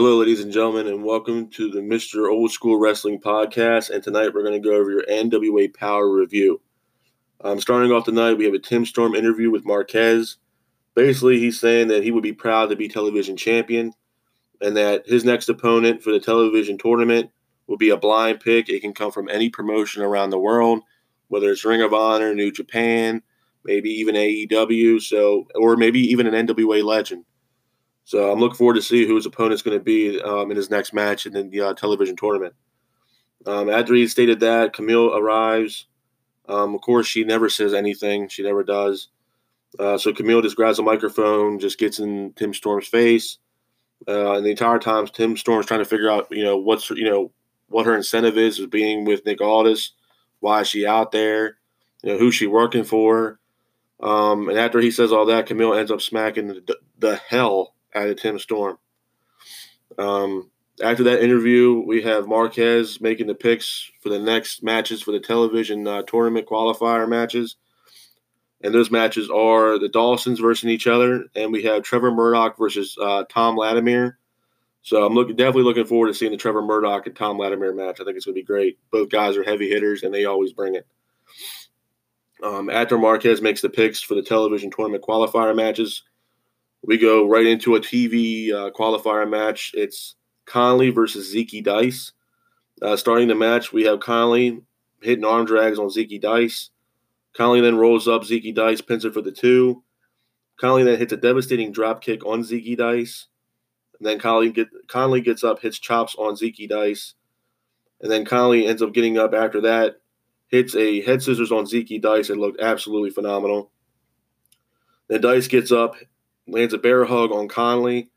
Hello, ladies and gentlemen, and welcome to the Mr. Old School Wrestling Podcast. And tonight we're going to go over your NWA Power Review. Um, starting off tonight, we have a Tim Storm interview with Marquez. Basically, he's saying that he would be proud to be television champion and that his next opponent for the television tournament will be a blind pick. It can come from any promotion around the world, whether it's Ring of Honor, New Japan, maybe even AEW, so or maybe even an NWA legend. So I'm looking forward to see who his opponent's going to be um, in his next match in the uh, television tournament. Um, after he stated that, Kamille arrives. Um, of course, she never says anything. She never does. Uh, so Kamille just grabs a microphone, just gets in Tim Storm's face, uh, and the entire time Tim Storm's trying to figure out, you know, what's you know what her incentive is, is being with Nick Aldis, why is she out there, you know, who's she working for. Um, and after he says all that, Kamille ends up smacking the, the hell out of Tim Storm. Um, after that interview, we have Marquez making the picks for the next matches for the television uh, tournament qualifier matches. And those matches are the Dawsons versus each other, and we have Trevor Murdoch versus uh, Thom Latimer. So I'm looking definitely looking forward to seeing the Trevor Murdoch and Thom Latimer match. I think it's going to be great. Both guys are heavy hitters, and they always bring it. Um, after Marquez makes the picks for the television tournament qualifier matches, we go right into a TV uh, qualifier match. It's Conley versus Zicky Dice. Uh, starting the match, we have Conley hitting arm drags on Zicky Dice. Conley then rolls up Zicky Dice, pins it for the two. Conley then hits a devastating drop kick on Zicky Dice. And then Conley, get, Conley gets up, hits chops on Zicky Dice. And then Conley ends up getting up after that, hits a head scissors on Zicky Dice. It looked absolutely phenomenal. Then Dice gets up, lands a bear hug on Conley,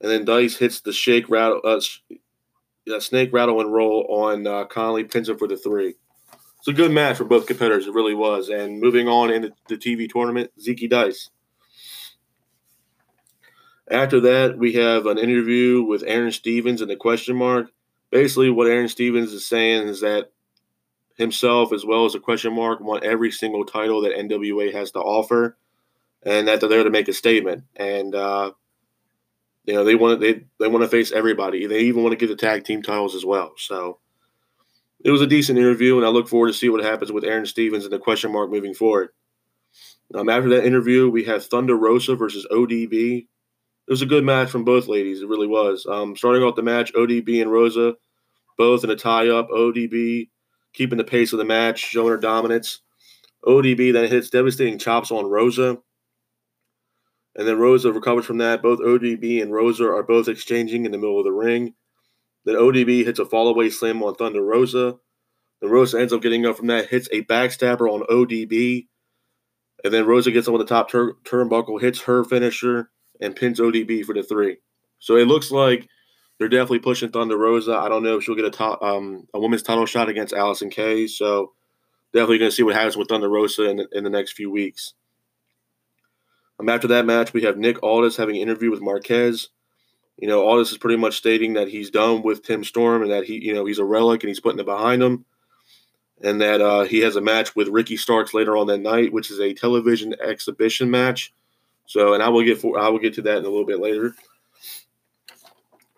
and then Dice hits the shake rattle, uh, snake rattle and roll on uh, Conley, pins him for the three. It's a good match for both competitors. It really was. And moving on into the TV tournament, Zicky Dice. After that, we have an interview with Aron Stevens and the question mark. Basically, what Aron Stevens is saying is that himself, as well as the question mark, want every single title that NWA has to offer and that they're there to make a statement. And uh, you know they want they they want to face everybody. They even want to get the tag team titles as well. So it was a decent interview, and I look forward to see what happens with Aron Stevens and the question mark moving forward. Um, after that interview, we had Thunder Rosa versus ODB. It was a good match from both ladies. It really was. Um, starting off the match, ODB and Rosa, both in a tie-up. ODB keeping the pace of the match, showing her dominance. ODB then hits devastating chops on Rosa. And then Rosa recovers from that. Both ODB and Rosa are both exchanging in the middle of the ring. Then ODB hits a fallaway slam on Thunder Rosa. Then Rosa ends up getting up from that, hits a backstabber on ODB. And then Rosa gets up on the top tur- turnbuckle, hits her finisher, and pins ODB for the three. So it looks like they're definitely pushing Thunder Rosa. I don't know if she'll get a top, um, a women's title shot against Allysin Kay. So definitely going to see what happens with Thunder Rosa in, in the next few weeks. Um, after that match, we have Nick Aldis having an interview with Marquez. You know, Aldis is pretty much stating that he's done with Tim Storm and that he, you know, he's a relic and he's putting it behind him, and that uh, he has a match with Ricky Starks later on that night, which is a television exhibition match. So, and I will get for, I will get to that in a little bit later.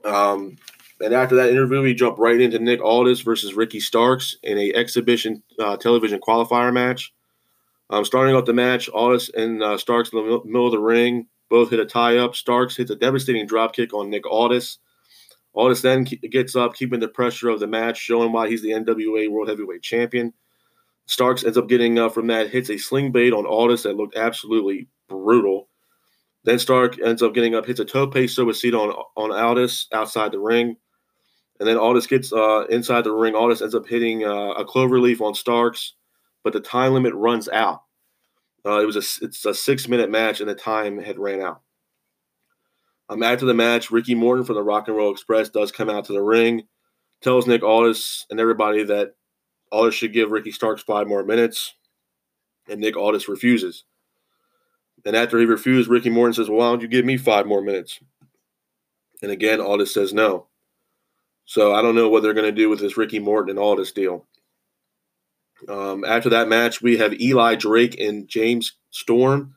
Um, and after that interview, we jump right into Nick Aldis versus Ricky Starks in a exhibition uh, television qualifier match. Um, starting off the match, Aldis and uh, Starks in the middle of the ring both hit a tie up. Starks hits a devastating drop kick on Nick Aldis. Aldis then gets up, keeping the pressure of the match, showing why he's the NWA World Heavyweight Champion. Starks ends up getting up from that, hits a sling blade on Aldis that looked absolutely brutal. Then Stark ends up getting up, hits a toe tope suicida on on Aldis outside the ring. And then Aldis gets uh, inside the ring. Aldis ends up hitting uh, a clover leaf on Starks but the time limit runs out. Uh, it was a it's a six minute match, and the time had ran out. Um, after the match, Ricky Morton from the Rock and Roll Express does come out to the ring, tells Nick Aldis and everybody that Aldis should give Ricky Starks five more minutes, and Nick Aldis refuses. And after he refused, Ricky Morton says, "Well, why don't you give me five more minutes?" And again, Aldis says no. So I don't know what they're going to do with this Ricky Morton and Aldis deal. Um, after that match, we have Eli Drake and James Storm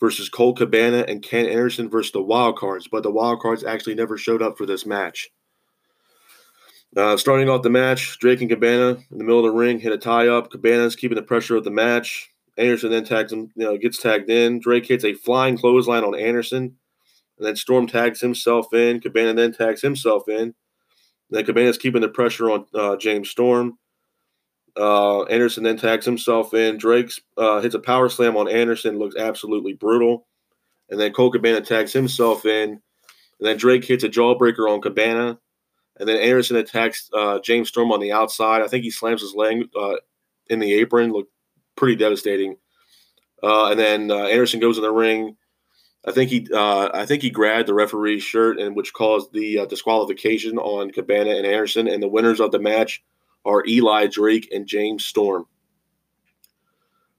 versus Colt Cabana and Ken Anderson versus the Wild Cards, but the Wild Cards actually never showed up for this match. Uh, starting off the match, Drake and Cabana in the middle of the ring hit a tie up. Cabana's keeping the pressure of the match. Anderson then tags him, you know, gets tagged in. Drake hits a flying clothesline on Anderson, and then Storm tags himself in. Cabana then tags himself in. And then Cabana's keeping the pressure on uh, James Storm. Uh, Anderson then tags himself in. Drake uh, hits a power slam on Anderson, looks absolutely brutal. And then Colt Cabana tags himself in. And then Drake hits a jawbreaker on Cabana. And then Anderson attacks uh, James Storm on the outside. I think he slams his leg uh, in the apron. Looked pretty devastating. Uh, and then uh, Anderson goes in the ring. I think he, I think he grabbed the referee's shirt, and which caused the disqualification on Cabana and Anderson. And the winners of the match are Eli Drake and James Storm.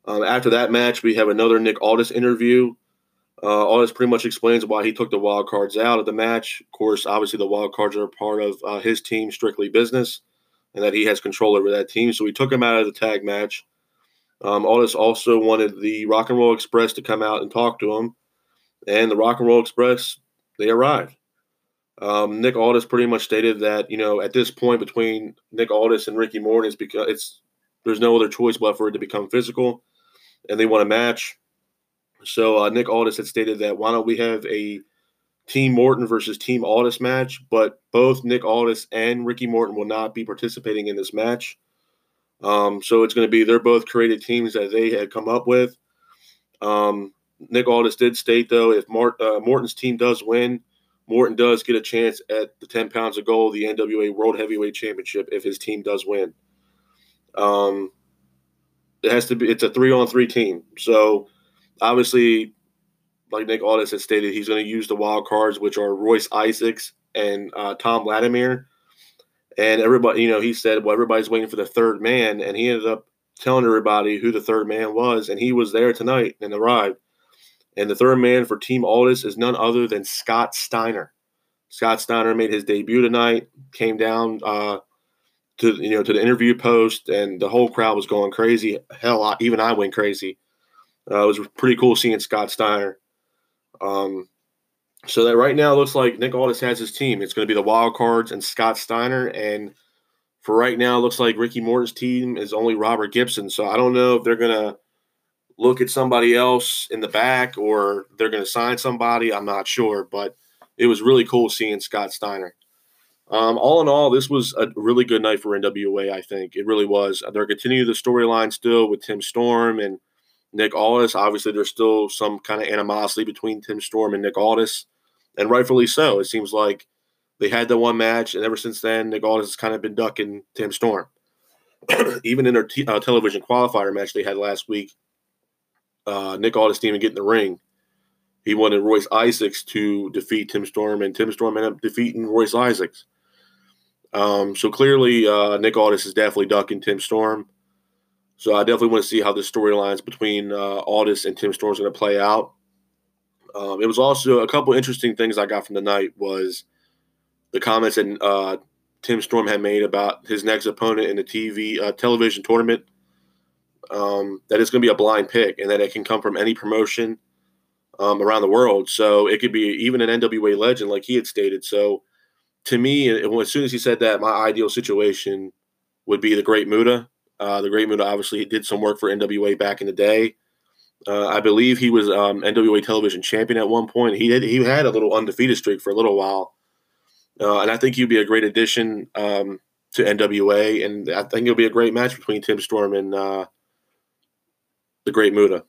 Um, after that match, we have another Nick Aldis interview. Uh, Aldis pretty much explains why he took the wild cards out of the match. Of course, obviously the wild cards are part of uh, his team, strictly business, and that he has control over that team. So he took him out of the tag match. Um, Aldis also wanted the Rock and Roll Express to come out and talk to him, and the Rock and Roll Express they arrived. Um, Nick Aldis pretty much stated that you know at this point between Nick Aldis and Ricky Morton, it's because it's there's no other choice but for it to become physical, and they want a match. So uh, Nick Aldis had stated that why don't we have a Team Morton versus Team Aldis match, but both Nick Aldis and Ricky Morton will not be participating in this match. Um, so it's going to be they're both created teams that they had come up with. Um, Nick Aldis did state though if Mort, uh, Morton's team does win Morton does get a chance at the 10 pounds of gold, the NWA World Heavyweight Championship, if his team does win. Um, it has to be, it's a three on three team. So obviously, like Nick Aldis has stated, he's going to use the wild cards, which are Royce Isaacs and uh, Thom Latimer. And everybody, you know, he said, well, everybody's waiting for the third man. And he ended up telling everybody who the third man was. And he was there tonight and arrived. And the third man for Team Aldis is none other than Scott Steiner. Scott Steiner made his debut tonight, came down uh, to you know to the interview post, and the whole crowd was going crazy. Hell, I, even I went crazy. Uh, it was pretty cool seeing Scott Steiner. Um, so that right now looks like Nick Aldis has his team. It's going to be the Wild Cards and Scott Steiner, and for right now, looks like Ricky Morton's team is only Robert Gibson. So I don't know if they're going to look at somebody else in the back or they're going to sign somebody. I'm not sure, but it was really cool seeing Scott Steiner. Um, all in all, this was a really good night for NWA. I think it really was. They're continuing the storyline still with Tim Storm and Nick Aldis. Obviously, there's still some kind of animosity between Tim Storm and Nick Aldis, and rightfully so. It seems like they had the one match, and ever since then, Nick Aldis has kind of been ducking Tim Storm. Even in their t- uh, television qualifier match they had last week, uh, Nick Aldis get in the ring. He wanted Royce Isaacs to defeat Tim Storm, and Tim Storm ended up defeating Royce Isaacs. Um, so clearly, uh, Nick Aldis is definitely ducking Tim Storm. So I definitely want to see how the storylines between uh, Aldis and Tim Storm is going to play out. Um, it was also a couple interesting things I got from the night was the comments that uh, Tim Storm had made about his next opponent in the TV uh, television tournament um, that it's going to be a blind pick and that it can come from any promotion um, around the world. So it could be even an NWA legend, like he had stated. So to me, as soon as he said that, my ideal situation would be the Great Muta. Uh, the Great Muta obviously did some work for NWA back in the day. Uh, I believe he was um, NWA television champion at one point. He did. He had a little undefeated streak for a little while, uh, and I think he'd be a great addition um, to NWA. And I think it'll be a great match between Tim Storm and uh, the Great Muta.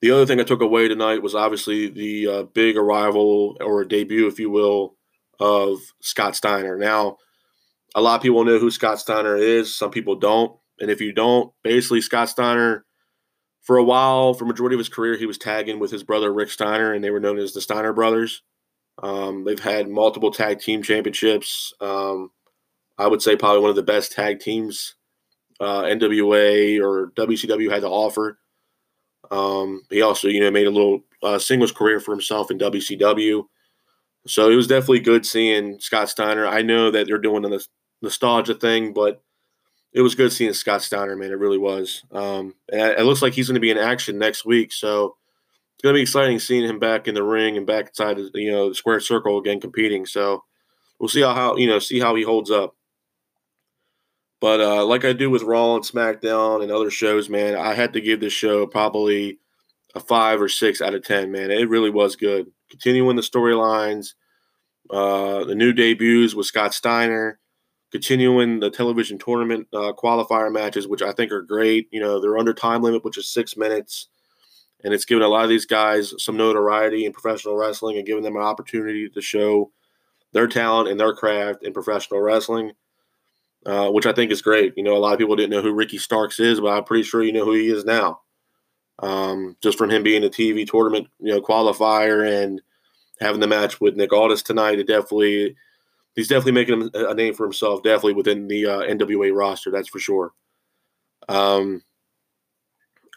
The other thing I took away tonight was obviously the uh, big arrival or debut, if you will, of Scott Steiner. Now, a lot of people know who Scott Steiner is. Some people don't. And if you don't, basically Scott Steiner, for a while, for majority of his career, he was tagging with his brother Rick Steiner, and they were known as the Steiner brothers. Um, they've had multiple tag team championships. Um, I would say probably one of the best tag teams uh, NWA or WCW had to offer. Um, he also, you know, made a little uh, singles career for himself in WCW. So it was definitely good seeing Scott Steiner. I know that they're doing the nostalgia thing, but it was good seeing Scott Steiner, man. It really was. Um, and it looks like he's going to be in action next week. So it's going to be exciting seeing him back in the ring and back inside you know the square circle again competing. So we'll see how, how you know see how he holds up. But uh, like I do with Raw and SmackDown and other shows, man, I had to give this show probably a five or six out of ten. Man, it really was good. Continuing the storylines, uh, the new debuts with Scott Steiner, continuing the television tournament uh, qualifier matches, which I think are great. You know, they're under time limit, which is six minutes, and it's given a lot of these guys some notoriety in professional wrestling and giving them an opportunity to show their talent and their craft in professional wrestling. Uh, which I think is great. You know, a lot of people didn't know who Ricky Starks is, but I'm pretty sure you know who he is now. Um, just from him being a TV tournament, you know, qualifier and having the match with Nick Aldis tonight, it definitely he's definitely making a name for himself, definitely within the uh, NWA roster. That's for sure. Um,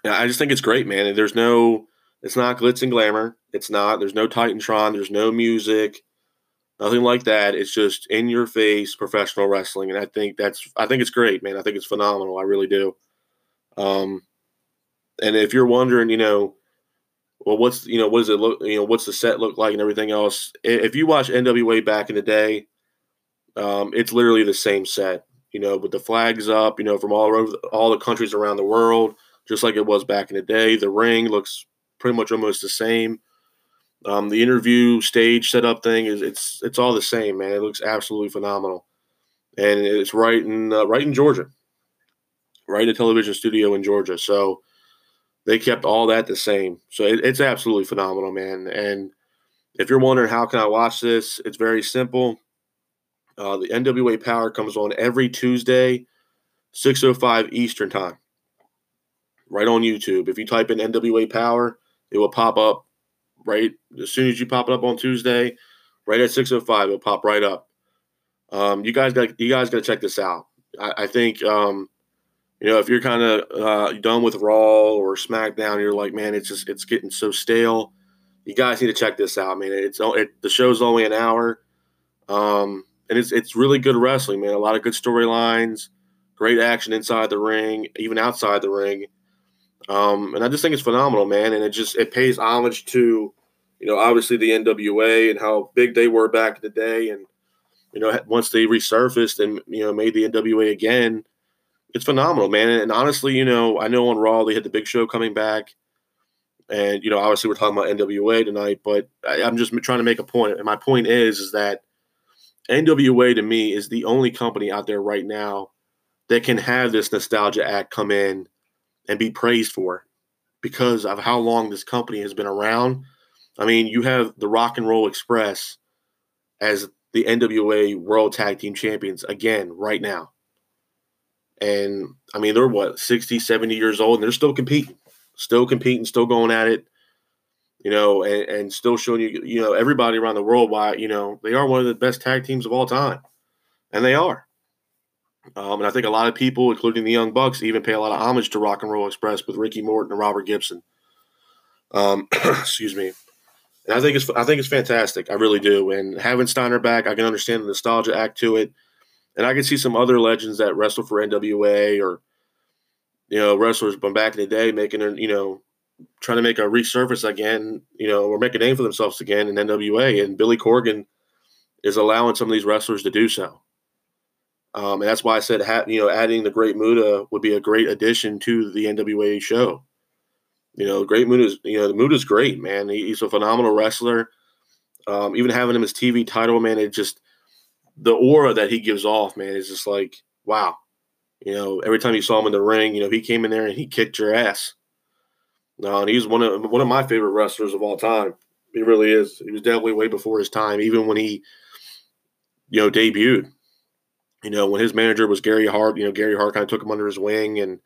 I just think it's great, man. There's no, it's not glitz and glamour. It's not. There's no Titantron. There's no music. Nothing like that. It's just in your face professional wrestling, and I think that's I think it's great, man. I think it's phenomenal. I really do. Um, and if you're wondering, you know, well, what's you know, what does it look, you know, what's the set look like and everything else? If you watch NWA back in the day, um, it's literally the same set, you know, with the flags up, you know, from all over all the countries around the world, just like it was back in the day. The ring looks pretty much almost the same. Um, the interview stage setup thing is it's it's all the same, man. It looks absolutely phenomenal, and it's right in uh, right in Georgia, right in a television studio in Georgia. So they kept all that the same. So it, it's absolutely phenomenal, man. And if you're wondering how can I watch this, it's very simple. Uh, the NWA Power comes on every Tuesday, 6:05 Eastern time, right on YouTube. If you type in NWA Power, it will pop up right as soon as you pop it up on Tuesday, right at six oh five, it'll pop right up. Um, you guys got you guys got to check this out. I, I think um, you know if you're kind of uh, done with Raw or SmackDown, you're like, man, it's just it's getting so stale. You guys need to check this out, man. It's it, the show's only an hour, um, and it's it's really good wrestling, man. A lot of good storylines, great action inside the ring, even outside the ring. Um, and I just think it's phenomenal, man. And it just it pays homage to, you know, obviously the NWA and how big they were back in the day. And you know, once they resurfaced and you know made the NWA again, it's phenomenal, man. And honestly, you know, I know on Raw they had the Big Show coming back, and you know, obviously we're talking about NWA tonight, but I, I'm just trying to make a point. And my point is, is that NWA to me is the only company out there right now that can have this nostalgia act come in and be praised for because of how long this company has been around. I mean, you have the Rock and Roll Express as the NWA World Tag Team Champions again right now. And I mean, they're what, 60, 70 years old, and they're still competing, still competing, still going at it, you know, and, and still showing you, you know, everybody around the world why, you know, they are one of the best tag teams of all time. And they are. Um, and I think a lot of people, including the Young Bucks, even pay a lot of homage to Rock and Roll Express with Ricky Morton and Robert Gibson. Um, excuse me. And I think it's I think it's fantastic. I really do. And having Steiner back, I can understand the nostalgia act to it, and I can see some other legends that wrestle for NWA or you know wrestlers from back in the day making you know trying to make a resurface again, you know, or make a name for themselves again in NWA. And Billy Corgan is allowing some of these wrestlers to do so. Um, and that's why I said, ha- you know, adding the Great Muta would be a great addition to the NWA show. You know, Great Muta is, you know, the Muta's great, man. He, he's a phenomenal wrestler. Um, even having him as TV title, man, it just the aura that he gives off, man, is just like wow. You know, every time you saw him in the ring, you know, he came in there and he kicked your ass. No, and he's one of one of my favorite wrestlers of all time. He really is. He was definitely way before his time, even when he, you know, debuted you know, when his manager was Gary Hart, you know, Gary Hart kind of took him under his wing and,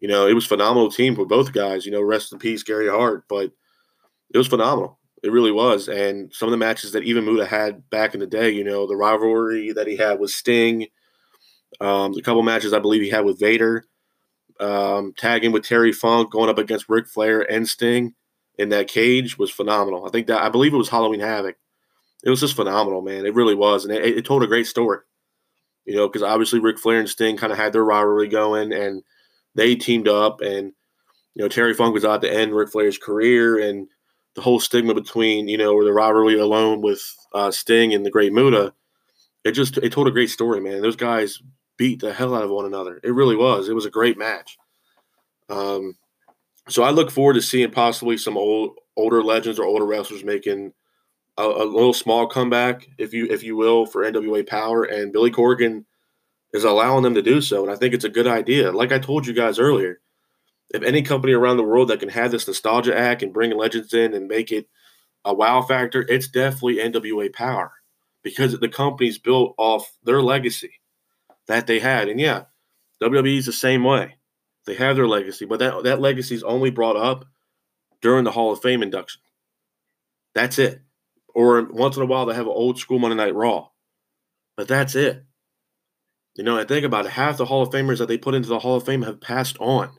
you know, it was phenomenal team for both guys, you know, rest in peace, Gary Hart, but it was phenomenal. It really was. And some of the matches that even Muta had back in the day, you know, the rivalry that he had with Sting, um, the couple matches I believe he had with Vader, um, tagging with Terry Funk, going up against Ric Flair and Sting in that cage was phenomenal. I think that I believe it was Halloween Havoc. It was just phenomenal, man. It really was, and it, it told a great story you know, because obviously Ric Flair and Sting kind of had their rivalry going and they teamed up. And you know, Terry Funk was out to end Ric Flair's career and the whole stigma between, you know, or the rivalry alone with uh, Sting and the Great Muta. It just it told a great story, man. Those guys beat the hell out of one another. It really was. It was a great match. Um, so I look forward to seeing possibly some old older legends or older wrestlers making a, a, little small comeback, if you if you will, for NWA Power, and Billy Corgan is allowing them to do so, and I think it's a good idea. Like I told you guys earlier, if any company around the world that can have this nostalgia act and bring legends in and make it a wow factor, it's definitely NWA Power because the company's built off their legacy that they had, and yeah, WWE is the same way. They have their legacy, but that that legacy is only brought up during the Hall of Fame induction. That's it. Or once in a while they have an old school Monday Night Raw. But that's it. You know, and think about it. Half the Hall of Famers that they put into the Hall of Fame have passed on.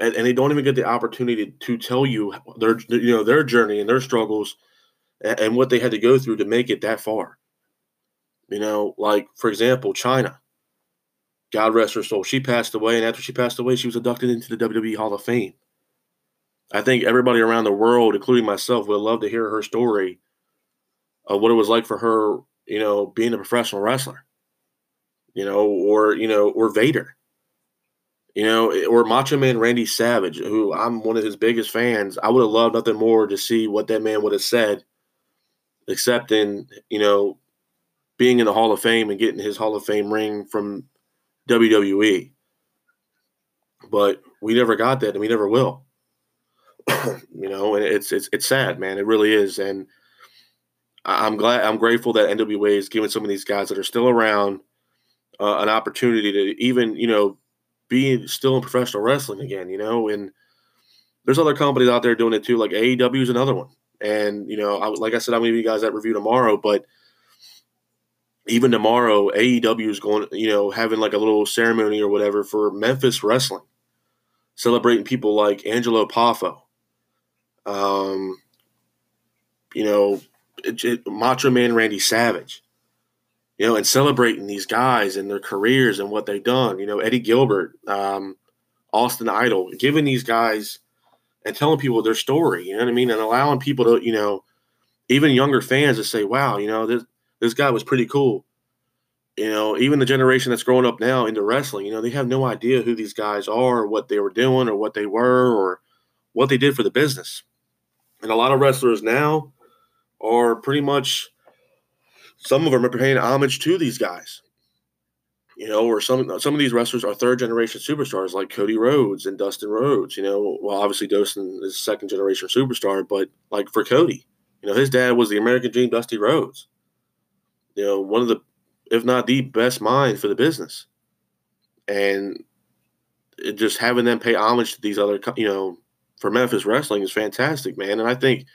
And, and they don't even get the opportunity to tell you their you know their journey and their struggles and, and what they had to go through to make it that far. You know, like for example, Chyna. God rest her soul. She passed away, and after she passed away, she was inducted into the WWE Hall of Fame. I think everybody around the world, including myself, would love to hear her story of what it was like for her, you know, being a professional wrestler, you know, or, you know, or Vader, you know, or Macho Man Randy Savage, who I'm one of his biggest fans. I would have loved nothing more to see what that man would have said, except in, you know, being in the Hall of Fame and getting his Hall of Fame ring from WWE. But we never got that and we never will. you know, and it's it's it's sad, man. It really is, and I'm glad, I'm grateful that NWA is giving some of these guys that are still around uh, an opportunity to even, you know, be still in professional wrestling again. You know, and there's other companies out there doing it too, like AEW is another one. And you know, I, like I said, I'm gonna give you guys that review tomorrow, but even tomorrow, AEW is going, you know, having like a little ceremony or whatever for Memphis wrestling, celebrating people like Angelo Poffo, um, you know, it, it, Macho Man Randy Savage, you know, and celebrating these guys and their careers and what they've done. You know, Eddie Gilbert, um, Austin Idol, giving these guys and telling people their story. You know what I mean, and allowing people to, you know, even younger fans to say, "Wow, you know, this this guy was pretty cool." You know, even the generation that's growing up now into wrestling, you know, they have no idea who these guys are, or what they were doing, or what they were, or what they did for the business. And a lot of wrestlers now are pretty much some of them are paying homage to these guys. You know, or some some of these wrestlers are third generation superstars like Cody Rhodes and Dustin Rhodes. You know, well obviously Dustin is second generation superstar, but like for Cody, you know, his dad was the American Dream Dusty Rhodes. You know, one of the if not the best mind for the business. And just having them pay homage to these other, you know, for Memphis wrestling is fantastic, man. And I think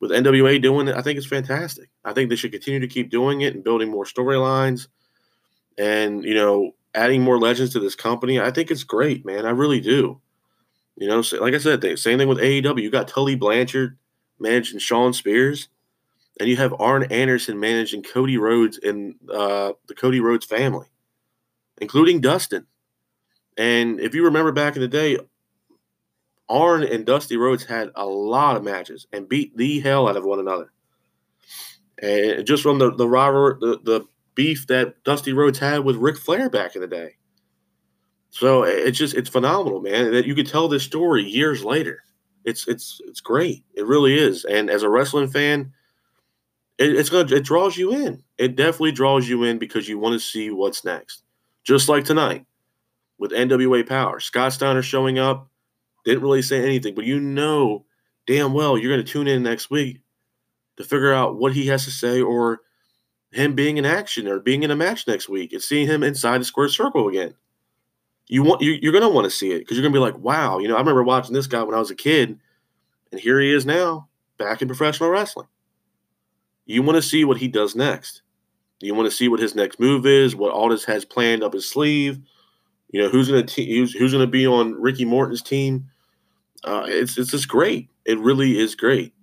with NWA doing it, I think it's fantastic. I think they should continue to keep doing it and building more storylines and, you know, adding more legends to this company. I think it's great, man. I really do. You know, like I said, same thing with AEW. You got Tully Blanchard managing Shawn Spears, and you have Arn Anderson managing Cody Rhodes and uh, the Cody Rhodes family, including Dustin. And if you remember back in the day, Arn and Dusty Rhodes had a lot of matches and beat the hell out of one another. And just from the the the, the beef that Dusty Rhodes had with Ric Flair back in the day. So it's just it's phenomenal, man. That you could tell this story years later. It's it's it's great. It really is. And as a wrestling fan, it, it's gonna it draws you in. It definitely draws you in because you want to see what's next. Just like tonight with NWA Power, Scott Steiner showing up didn't really say anything, but you know damn well you're going to tune in next week to figure out what he has to say or him being in action or being in a match next week and seeing him inside the square circle again. You want you, you're going to want to see it because you're going to be like, wow, you know, I remember watching this guy when I was a kid, and here he is now back in professional wrestling. You want to see what he does next. You want to see what his next move is, what Aldis has planned up his sleeve. You know who's going to who's, who's going to be on Ricky Morton's team uh, it's it's just great. It really is great,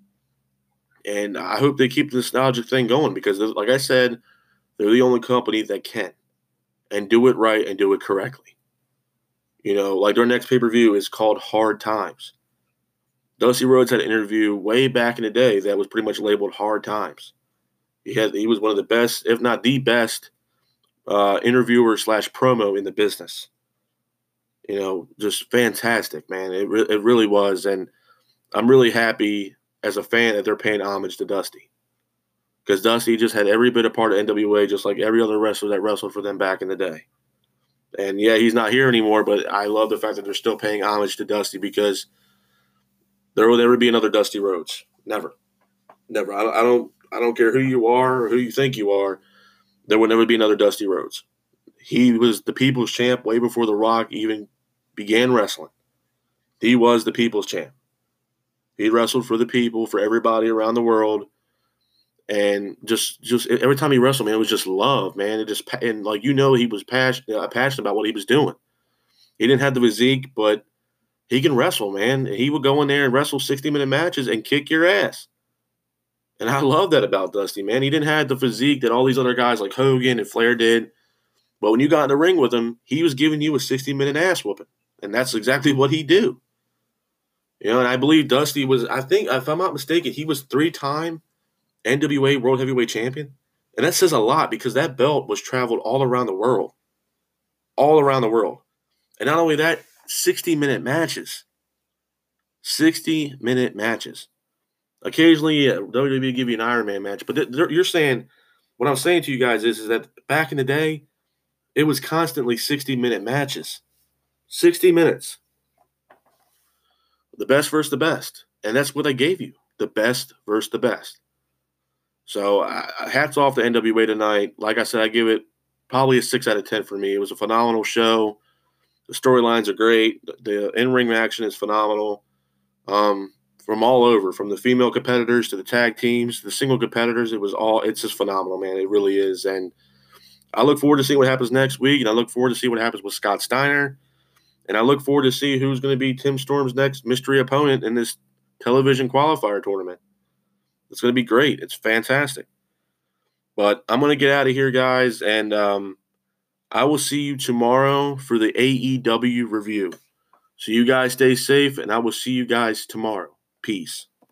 and I hope they keep the nostalgic thing going because, like I said, they're the only company that can and do it right and do it correctly. You know, like their next pay per view is called Hard Times. Dusty Rhodes had an interview way back in the day that was pretty much labeled Hard Times. He had he was one of the best, if not the best, uh, interviewer slash promo in the business. You know, just fantastic, man. It re- it really was, and I'm really happy as a fan that they're paying homage to Dusty because Dusty just had every bit of part of NWA, just like every other wrestler that wrestled for them back in the day. And yeah, he's not here anymore, but I love the fact that they're still paying homage to Dusty because there will never be another Dusty Rhodes. Never, never. I, I don't. I don't care who you are or who you think you are. There will never be another Dusty Rhodes. He was the people's champ way before The Rock even began wrestling. He was the people's champ. He wrestled for the people, for everybody around the world and just just every time he wrestled, man, it was just love, man. It just and like you know, he was passionate uh, passionate about what he was doing. He didn't have the physique, but he can wrestle, man. He would go in there and wrestle sixty minute matches and kick your ass. And I love that about Dusty, man. He didn't have the physique that all these other guys like Hogan and Flair did. But when you got in the ring with him, he was giving you a 60 minute ass whooping. And that's exactly what he do. You know, and I believe Dusty was, I think, if I'm not mistaken, he was three time NWA World Heavyweight Champion. And that says a lot because that belt was traveled all around the world. All around the world. And not only that, 60 minute matches. 60 minute matches. Occasionally, yeah, WWE give you an Iron Man match, but you're saying, what I'm saying to you guys is, is that back in the day, it was constantly 60 minute matches. 60 minutes. The best versus the best. And that's what I gave you the best versus the best. So uh, hats off to NWA tonight. Like I said, I give it probably a six out of ten for me. It was a phenomenal show. The storylines are great. The in-ring action is phenomenal. Um, from all over, from the female competitors to the tag teams, the single competitors, it was all. It's just phenomenal, man. It really is, and I look forward to seeing what happens next week, and I look forward to see what happens with Scott Steiner, and I look forward to see who's going to be Tim Storm's next mystery opponent in this television qualifier tournament. It's going to be great. It's fantastic. But I'm going to get out of here, guys, and um, I will see you tomorrow for the AEW review. So you guys stay safe, and I will see you guys tomorrow. Peace.